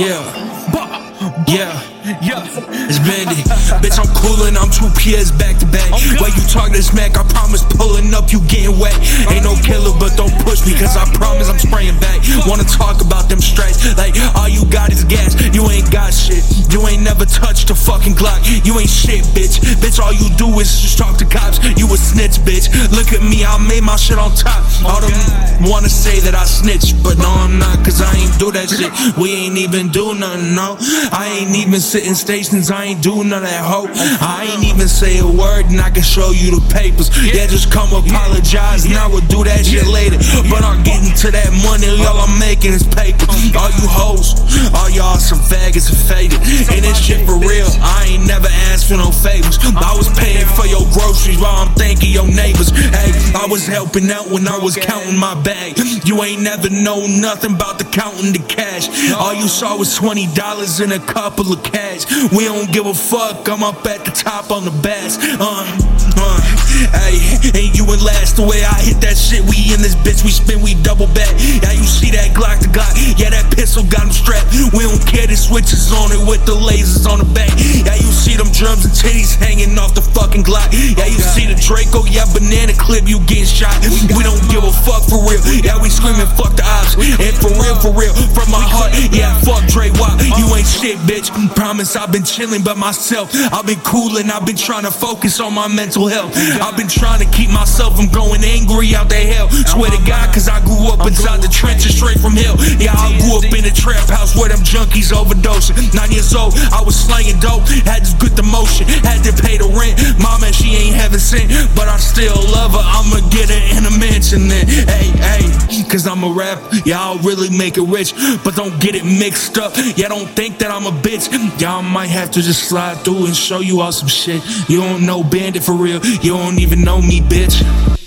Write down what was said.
Yeah, yeah, Yeah, it's Bandit. Bitch, I'm coolin', I'm two PS back to back. While you talk this smack, I promise pulling up, you getting wet. Ain't no killer, but don't push me, cause I promise I'm spraying back. Wanna talk about them stripes, like all you got is gas. You ain't got shit, you ain't never touched a fucking Glock. You ain't shit, bitch. Bitch, all you do is just talk to cops. Snitch, bitch. Look at me, I made my shit on top. All them wanna say that I snitch, but no, I'm not, cause I ain't do that shit. We ain't even do nothing, no. I ain't even sitting stations, I ain't do none of that hoe. I ain't even say a word, and I can show you the papers. Yeah, just come apologize, and I will do that shit later. But I'm getting to that money, all I'm making is paper. All you hoes, all y'all some faggots and faded. And this shit for real, I ain't favors. I was paying for your groceries while I'm thanking your neighbors. Hey, I was helping out when I was counting my bag. You ain't never know nothing about the counting the cash. All you saw was twenty dollars and a couple of cash. We don't give a fuck. I'm up at the top on the bass. Uh, uh, hey, and you and last the way I hit that shit. We in this bitch, we spin, we double back. That Glock to Glock. Yeah, that pistol got him strapped. We don't care the switches on it with the lasers on the back. Yeah, you see them drums and titties hanging off the fucking Glock. Yeah, you see the Draco, yeah, banana clip, you getting shot. We don't give a fuck for real. Yeah, we screaming fuck the ops. And for real, for real, from my heart, yeah, fuck Dre Watt. You ain't shit, bitch. Promise I've been chilling by myself. I've been coolin', I've been trying to focus on my mental health. I've been trying to keep myself from going angry out the hell. Swear to God, cause I grew up inside the trenches straight from hell. Yeah, I grew up in a trap house where them junkies overdosing. Nine years old, I was slanging dope, had to get the had to pay the rent. Mama, she ain't heaven sent, but I still love her. Then. Hey, hey, cause I'm a rap. Yeah, I'll really make it rich, but don't get it mixed up. Y'all don't think that I'm a bitch. Y'all might have to just slide through and show you all some shit. You don't know Bandit for real, you don't even know me, bitch.